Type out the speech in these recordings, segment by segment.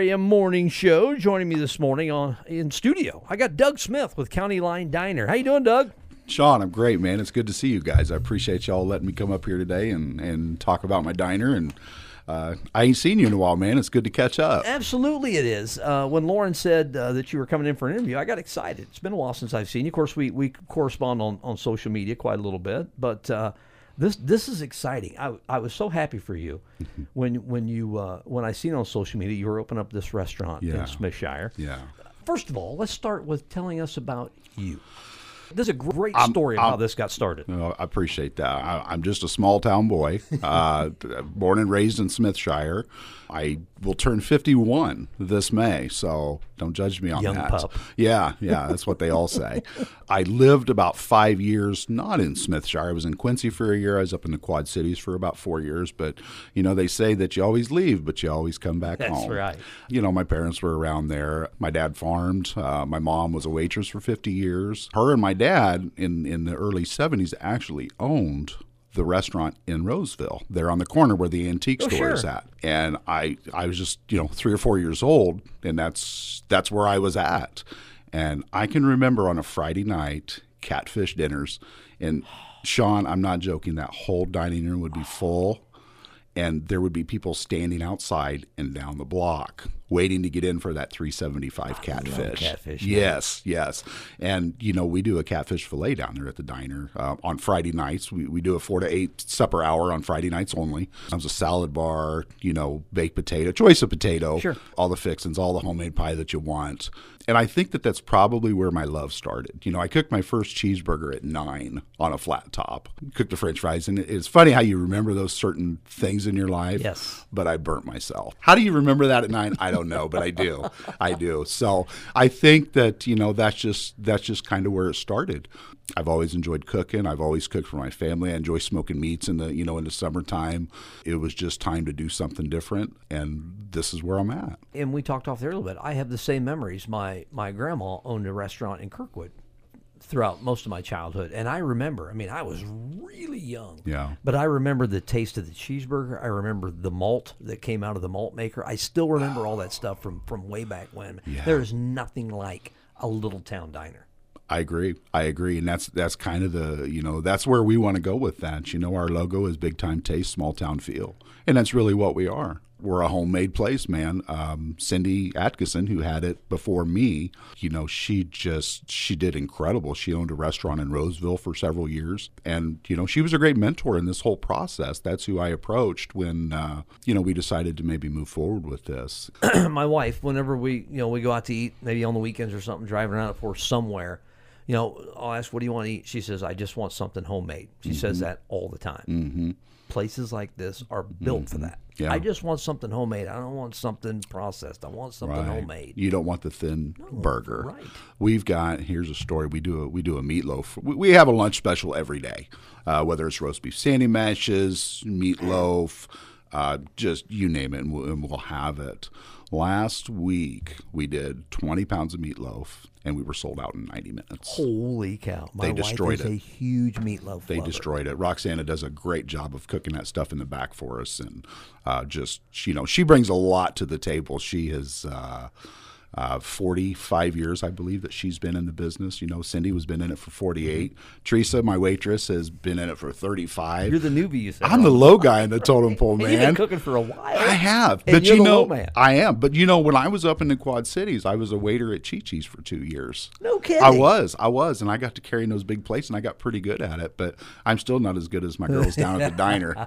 AM morning show. Joining me this morning on in studio, I got Doug Smith with County Line Diner. How you doing, Doug? Sean, I'm great, man. It's good to see you guys. I appreciate y'all letting me come up here today and, and talk about my diner. And uh, I ain't seen you in a while, man. It's good to catch up. Absolutely, it is. Uh, when Lauren said uh, that you were coming in for an interview, I got excited. It's been a while since I've seen you. Of course, we, we correspond on, on social media quite a little bit, but uh, this this is exciting. I, I was so happy for you when when you uh, when I seen on social media you were opening up this restaurant Yeah. in Smithshire. Yeah. First of all, let's start with telling us about you. There's a great story of how this got started. No, I appreciate that. I, I'm just a small town boy, uh, born and raised in Smithshire. I will turn 51 this May, so don't judge me on Young that. pup. Yeah, yeah, that's what they all say. I lived about five years not in Smithshire. I was in Quincy for a year. I was up in the Quad Cities for about four years. But you know, they say that you always leave, but you always come back That's home. That's right. You know, my parents were around there. My dad farmed. Uh, my mom was a waitress for 50 years. Her and my dad in in the early 70s actually owned the restaurant in Roseville. They're on the corner where the antique Oh, store sure. is at. And I I was just, you know, 3 or 4 years old and that's that's where I was at. And I can remember on a Friday night catfish dinners and Sean, I'm not joking, that whole dining room would be full and there would be people standing outside and down the block waiting to get in for that 375 catfish. catfish, Yes, yes. And you know, we do a catfish fillet down there at the diner uh, on Friday nights. We, we do a 4 to 8 supper hour on Friday nights only. Comes a salad bar, you know, baked potato, choice of potato, Sure. all the fixings, all the homemade pie that you want. And I think that that's probably where my love started. You know, I cooked my first cheeseburger at nine on a flat top, cooked the french fries. And it's funny how you remember those certain things in your life. Yes. But I burnt myself. How do you remember that at nine? I don't know, but I do. I do. So I think that, you know, that's just, that's just kind of where it started. I've always enjoyed cooking. I've always cooked for my family. I enjoy smoking meats in the, you know, in the summertime. It was just time to do something different. And this is where I'm at. and we talked off there a little bit. I have the same memories. My my grandma owned a restaurant in Kirkwood throughout most of my childhood, and I remember. I mean, I was really young. Yeah. But I remember the taste of the cheeseburger. I remember the malt that came out of the malt maker. I still remember all that stuff from from way back when. There is nothing like a little town diner. I agree. I agree, and that's that's kind of the you know that's where we want to go with that. You know, our logo is big time taste, small town feel, and that's really what we are. We're a homemade place, man. Um, Cindy Atkinson, who had it before me, you know, she just she did incredible. She owned a restaurant in Roseville for several years, and you know, she was a great mentor in this whole process. That's who I approached when uh, you know we decided to maybe move forward with this. my wife, whenever we you know we go out to eat, maybe on the weekends or something, driving around for somewhere, you know, I'll ask, "What do you want to eat?" She says, "I just want something homemade." She says that all the time. Mm-hmm. Places like this are built for that. Yeah. I just want something homemade. I don't want something processed. I want something Right. homemade. You don't want the thin burger. right. We've got here's a story. We do a we do a meatloaf. We, we have a lunch special every day, uh, whether it's roast beef sandy mashes, meatloaf, uh, just you name it, and we'll, and we'll have it. Last week we did 20 pounds of meatloaf, and we were sold out in 90 minutes. Holy cow! My They destroyed it. a huge meatloaf. They lover. destroyed it. Roxana does a great job of cooking that stuff in the back for us, and uh, just you know she brings a lot to the table. She has uh, uh, 45 years, I believe, that she's been in the business. You know, Cindy was been in it for 48. Teresa, my waitress, has been in it for 35. You're the newbie. You said. I'm the low guy in the totem pole, And You've been man. cooking for a while. I have, And but you know, man. I am. But you know, when I was up in the Quad Cities, I was a waiter at Chi Chi's for two years. No kidding. I was, I was, and I got to carry in those big plates, and I got pretty good at it. But I'm still not as good as my girls down at the diner.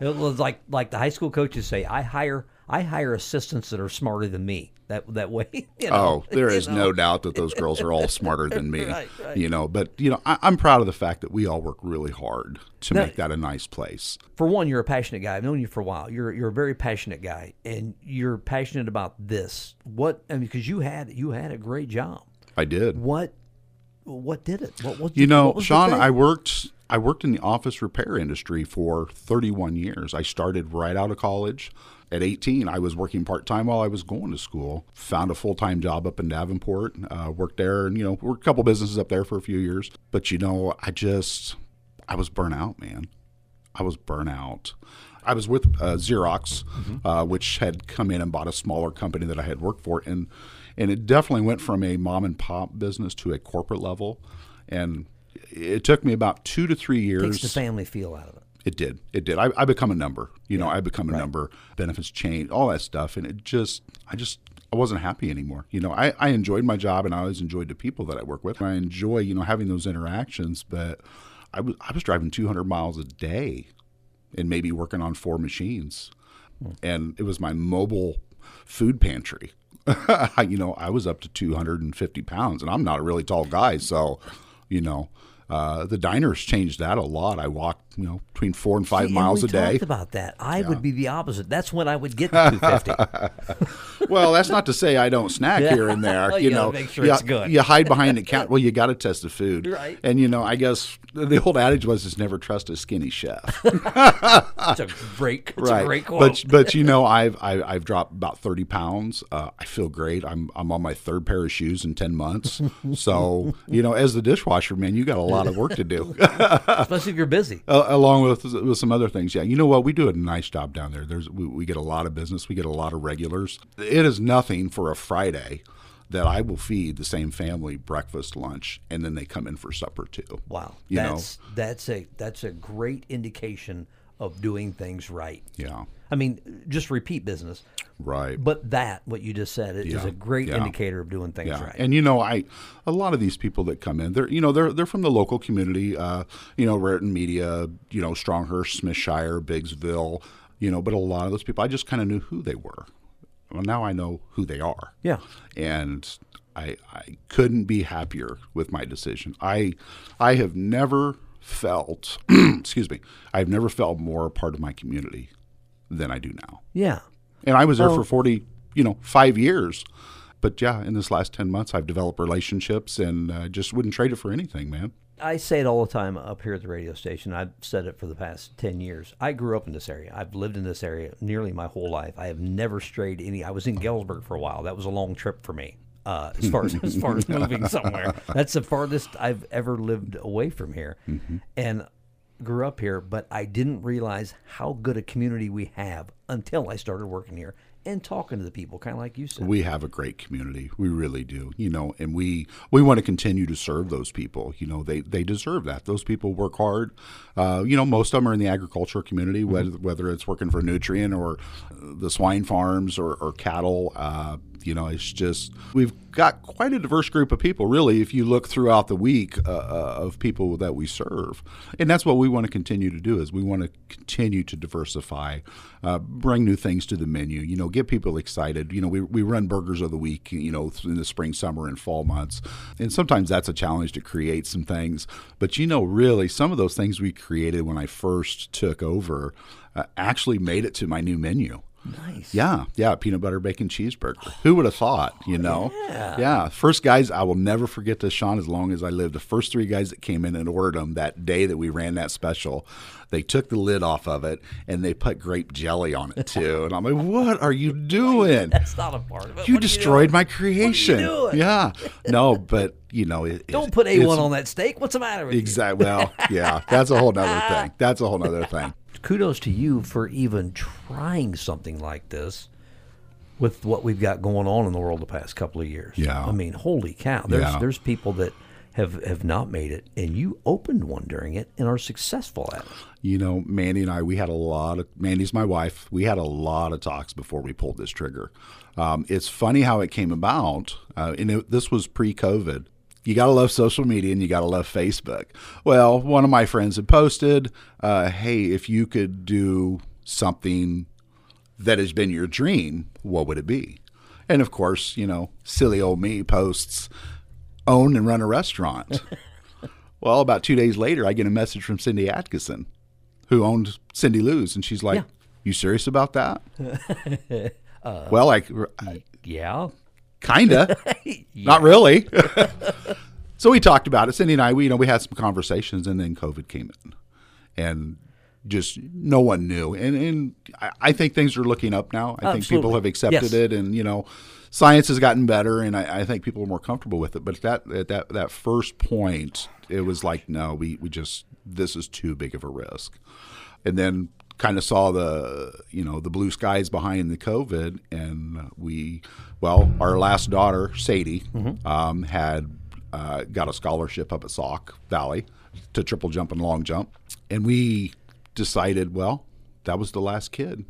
It was like like the high school coaches say. I hire I hire assistants that are smarter than me. That that way. You know, Oh, there is know. no doubt that those girls are all smarter than me. Right, right. You know, but you know, I, I'm proud of the fact that we all work really hard to Now- make that a nice place. For one, you're a passionate guy. I've known you for a while. You're you're a very passionate guy, and you're passionate about this. What? I mean, because you had you had a great job. I did. What? What did it? What was You know, what Sean. I worked I worked in the office repair industry for 31 years. I started right out of college. At 18, I was working part time while I was going to school. Found a full time job up in Davenport. Uh, worked there, and you know, worked a couple businesses up there for a few years. But you know, I just I was burnt out, man. I was burnt out. I was with uh, Xerox, uh, which had come in and bought a smaller company that I had worked for, and and it definitely went from a mom and pop business to a corporate level, and it took me about two to three years. Takes the family feel out of it. It did. It did. I, I become a number. You know, I become a number. Benefits change, all that stuff, and it just, I just, I wasn't happy anymore. You know, I, I enjoyed my job, and I always enjoyed the people that I work with. I enjoy, you know, having those interactions, but I was, I was driving 200 miles a day, and maybe working on four machines, hmm. and it was my mobile food pantry. you know, I was up to 250 pounds, and I'm not a really tall guy, so, you know. Uh, the diners changed that a lot. I walked, you know, between four and five See, and miles we a day. about that. I would be the opposite. That's when I would get to 250. well, that's not to say I don't snack here and there. You you know, make sure you, it's good. You hide behind the counter. Well, you got to test the food, Right. And you know, I guess the old adage was, "Is never trust a skinny chef." It's a great, it's right. a great quote. But but you know, I've I, I've dropped about thirty pounds. Uh, I feel great. I'm I'm on my third pair of shoes in ten months. so you know, as the dishwasher man, you got a lot of work to do. Especially if you're busy. Uh, along with with some other things. Yeah, you know what? We do a nice job down there. There's we, we get a lot of business. We get a lot of regulars. It is nothing for a Friday that I will feed the same family breakfast, lunch, and then they come in for supper too. Wow. You know? that's that's a that's a great indication of doing things right. Yeah, I mean, just repeat business. right. But that, what you just said, is Yeah, a great yeah. indicator of doing things Yeah, right. and you know, I a lot of these people that come in, they're you know they're they're from the local community, uh, you know, Raritan Media, you know, Stronghurst, Smithshire, Biggsville, you know, but a lot of those people, I just kind of knew who they were. Well, now I know who they are. yeah. and I, I couldn't be happier with my decision. I I have never felt excuse me, I've never felt more a part of my community than I do now. Yeah. And I was there Oh. for 40, you know, 5 years. But yeah, in this last 10 months I've developed relationships and uh, just wouldn't trade it for anything, man. I say it all the time up here at the radio station. I've said it for the past 10 years. I grew up in this area. I've lived in this area nearly my whole life. I have never strayed any. I was in Galesburg for a while. That was a long trip for me. Uh, as far as as far as moving somewhere, that's the farthest I've ever lived away from here, and grew up here. But I didn't realize how good a community we have until I started working here and talking to the people, kind of like you said. We have a great community. We really do. You know, and we we want to continue to serve those people. You know, they they deserve that. Those people work hard. Uh, you know, most of them are in the agriculture community, whether whether it's working for Nutrien or the swine farms or, or cattle. Uh, you know, it's just we've got quite a diverse group of people. Really, if you look throughout the week uh, uh, of people that we serve, and that's what we want to continue to do. Is we want to continue to diversify, uh, bring new things to the menu. You know, get people excited. You know, we, we run burgers of the week. You know, in the spring, summer, and fall months, and sometimes that's a challenge to create some things. But you know, really, some of those things we created when I first took over uh, actually made it to my new menu. Nice. Yeah, yeah, peanut butter bacon cheeseburger. Who would have thought? You know, yeah. yeah. First guys, I will never forget this, Sean, as long as I live. The first three guys that came in and ordered them that day that we ran that special, they took the lid off of it and they put grape jelly on it too. And I'm like, what are you doing? That's not a part of it. You What destroyed doing? my creation. Yeah, no, but you know, it, Don't put A1 on that steak. What's the matter with you? Exactly. Well, yeah, that's a whole nother thing. That's a whole nother thing. Kudos to you for even trying something like this with what we've got going on in the world the past couple of years. Yeah. I mean, holy cow. There's Yeah. there's people that have have not made it and you opened one during it and are successful at it. You know, Mandy and I, we had a lot of, Mandy's my wife, we had a lot of talks before we pulled this trigger. Um, it's funny how it came about, uh, and it, this was pre COVID. You got to love social media and you got to love Facebook. Well, one of my friends had posted, uh, hey, if you could do something that has been your dream, what would it be? And of course, you know, silly old me posts, own and run a restaurant. well, about two days later, I get a message from Cindy Atkinson, who owned Cindy Lou's, and she's like, Yeah. "You serious about that?" well, like, Yeah. Kinda, not really. so we talked about it. Cindy and I, we you know, we had some conversations, and then COVID came in, and just no one knew. And and I, think things are looking up now. I think people have accepted Yes. it, and you know, science has gotten better, and I, I think people are more comfortable with it. But at that at that that first point, it was like, no, we we just this is too big of a risk. And then kind of saw the you know the blue skies behind the COVID, and we well, our last daughter Sadie um, had uh, got a scholarship up at Sauk Valley to triple jump and long jump, and we decided well that was the last kid.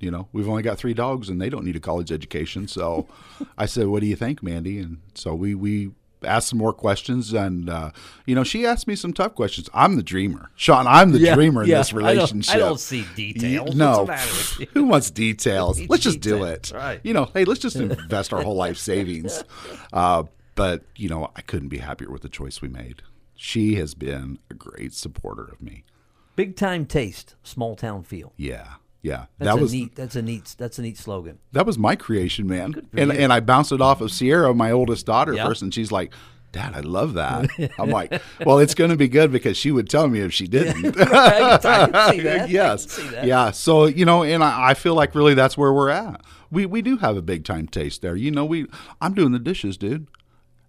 You know, we've only got three dogs, and they don't need a college education. So, I said, "What do you think, Mandy?" And so we we asked some more questions, and uh, you know, she asked me some tough questions. I'm the dreamer, Sean. I'm the Yeah, dreamer in yeah, this I don't- relationship. I don't see details. No, What's the matter with you? who wants details? Let's just do it. right. You know, hey, let's just invest our whole life savings. Uh, but you know, I couldn't be happier with the choice we made. She has been a great supporter of me. Big time taste, small town feel. Yeah, yeah. That's that a was neat. That's a neat. That's a neat slogan. that was my creation, man. And you. and I bounced it off of Sierra, my oldest daughter, Yeah. first, and she's like. Dad, I love that. I'm like, well, it's going to be good because she would tell me if she didn't. I I can see that. I yes. can see that. Yeah. So, you know, and I, I feel like really that's where we're at. We we do have a big time taste there. You know, we I'm doing the dishes, dude.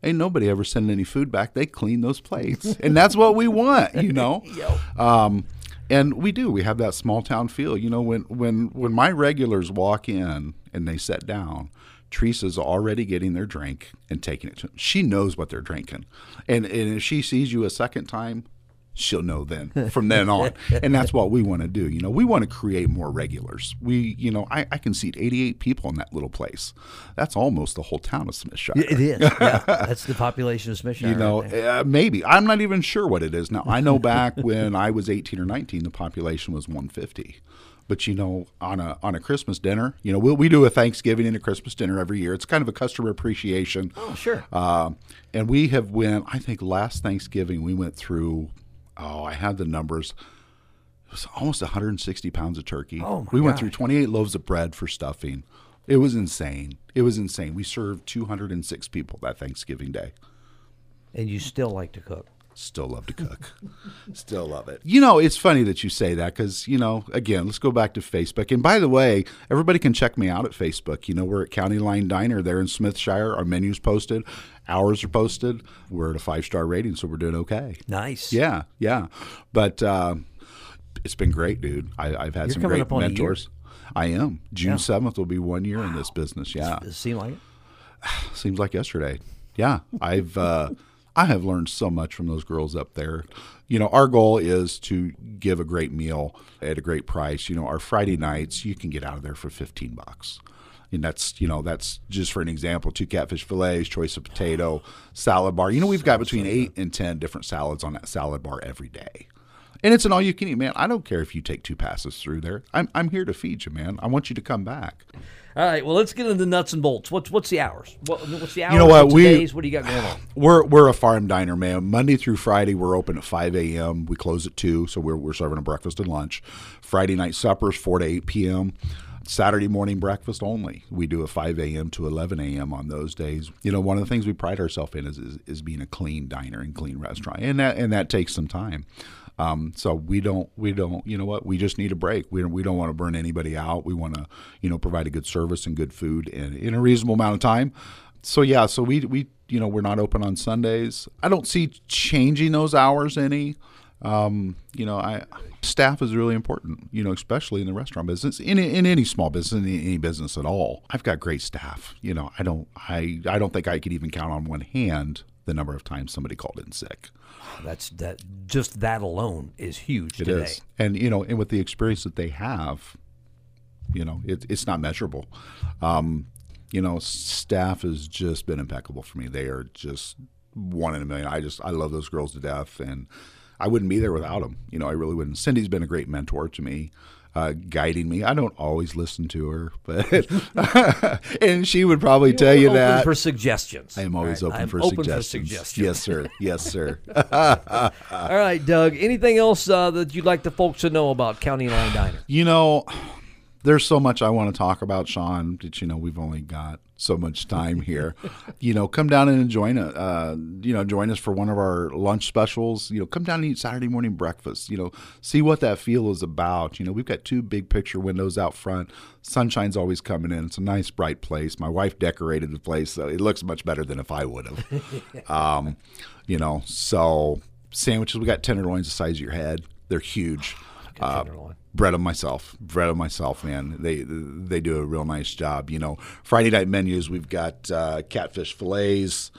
Ain't nobody ever sending any food back. They clean those plates. and that's what we want, you know. Yo. Um and we do. We have that small town feel. You know, when when when my regulars walk in and they sit down, Teresa's already getting their drink and taking it to them. She knows what they're drinking. And and if she sees you a second time, she'll know then from then on. and that's what we want to do. You know, we want to create more regulars. We, you know, I, I can seat 88 people in that little place. That's almost the whole town of Smithshire. It is. Yeah, that's the population of Smithshire. You know, right uh, maybe I'm not even sure what it is now. I know back when I was 18 or 19, the population was 150. But you know, on a on a Christmas dinner, you know, we we do a Thanksgiving and a Christmas dinner every year. It's kind of a customer appreciation. oh, sure. Um, and we have went. I think last Thanksgiving we went through. Oh, I had the numbers. It was almost 160 pounds of turkey. Oh, we went through 28 loaves of bread for stuffing. It was insane. It was insane. We served 206 people that Thanksgiving day. and you still like to cook. Still love to cook. Still love it. You know, it's funny that you say that because, you know, again, let's go back to Facebook. And by the way, everybody can check me out at Facebook. You know, we're at County Line Diner there in Smithshire. Our menu's posted, hours are posted. We're at a five star rating, so we're doing okay. Nice. Yeah, yeah. But uh, it's been great, dude. I, I've had You're some great up on a year. mentors. I am. June Yeah. 7th will be one year in this business. Yeah Does it seem like it? seems like yesterday. Yeah, I've uh, I have learned so much from those girls up there. You know, our goal is to give a great meal at a great price. You know, our Friday nights you can get out of there for fifteen bucks. And that's you know that's just for an example: two catfish fillets, choice of potato, salad bar. You know we've got between eight and ten different salads on that salad bar every day, and it's an all you can eat. Man, I don't care if you take two passes through there. I'm I'm here to feed you, man. I want you to come back. All right. Well, let's get into the nuts and bolts. What's what's the hours? What, what's the hours? You know what? We- days? What do you got going on? We're we're a farm diner, man. Monday through Friday, we're open at five a.m. We close at two, so we're we're serving a breakfast and lunch. Friday night suppers four to eight p.m. Saturday morning breakfast only. We do a five a.m. to eleven a.m. on those days. You know, one of the things we pride ourselves in is, is is being a clean diner and clean restaurant, and that and that takes some time. Um, so we don't we don't you know what we just need a break. We don't, we don't want to burn anybody out. We want to you know provide a good service and good food in, in a reasonable amount of time. So yeah, so we we you know we're not open on Sundays. I don't see changing those hours any. Um, you know, I staff is really important. You know, especially in the restaurant business, in in any small business, in any business at all. I've got great staff. You know, I don't I I don't think I could even count on one hand the number of times somebody called in sick. That's that. Just that alone is huge It today. is, and you know, and with the experience that they have, you know, it, it's not measurable. Um, you know, staff has just been impeccable for me. They are just one in a million. I just I love those girls to death, and I wouldn't be there without them. You know, I really wouldn't. Cindy's been a great mentor to me. Uh, guiding me. I don't always listen to her, but and she would probably tell you open that. for suggestions. I am always All open, I'm for, open suggestions. for suggestions. Yes, sir. Yes, sir. All right, Doug. Anything else uh, that you'd like the folks to know about County Line Diner? You know, there's so much I want to talk about, Sean. That you know we've only got so much time here. you know, come down and join us. Uh, you know, join us for one of our lunch specials. You know, come down and eat Saturday morning breakfast. You know, see what that feel is about. You know, we've got two big picture windows out front. Sunshine's always coming in. It's a nice bright place. My wife decorated the place, so it looks much better than if I would have. um, you know, so sandwiches. We got tenderloins the size of your head. They're huge. Uh, bread them myself. Bread them myself, man. They they do a real nice job. You know, Friday night menus we've got uh, catfish fillets,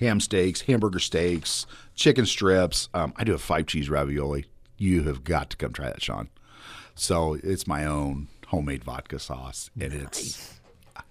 ham steaks, hamburger steaks, chicken strips. Um, I do a five cheese ravioli. You have got to come try that, Sean. So it's my own homemade vodka sauce, and it's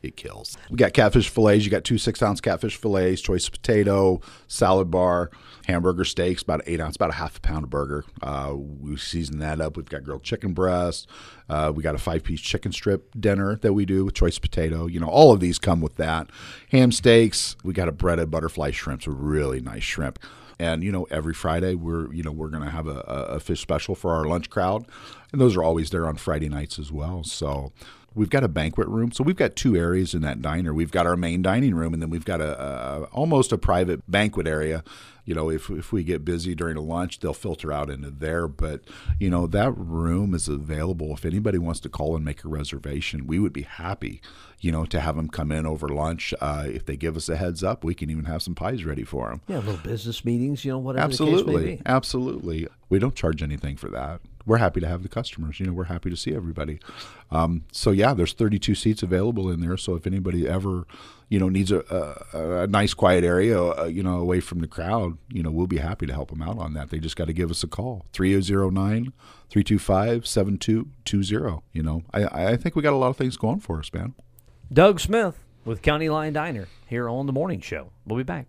it kills. We got catfish fillets. You got two six ounce catfish fillets, choice potato, salad bar, hamburger steaks, about eight ounce, about a half a pound of burger. Uh, we season that up. We've got grilled chicken breast. Uh, we got a five piece chicken strip dinner that we do with choice potato. You know, all of these come with that. Ham steaks. We got a breaded butterfly shrimp, a really nice shrimp. And you know, every Friday we're you know we're going to have a, a fish special for our lunch crowd, and those are always there on Friday nights as well. So we've got a banquet room. So we've got two areas in that diner. We've got our main dining room, and then we've got a, a almost a private banquet area. You know, if if we get busy during a lunch, they'll filter out into there. But you know, that room is available if anybody wants to call and make a reservation. We would be happy, you know, to have them come in over lunch. Uh, if they give us a heads up, we can even have some pies ready for them. Yeah, little business meetings, you know, whatever the case may Absolutely, be. absolutely. We don't charge anything for that. We're happy to have the customers. You know, we're happy to see everybody. Um, so yeah, there's 32 seats available in there. So if anybody ever, you know, needs a, a, a nice quiet area, uh, you know, away from the crowd, you know, we'll be happy to help them out on that. They just got to give us a call 3009 325 7220. You know, I, I think we got a lot of things going for us, man. Doug Smith with County Line Diner here on the morning show. We'll be back.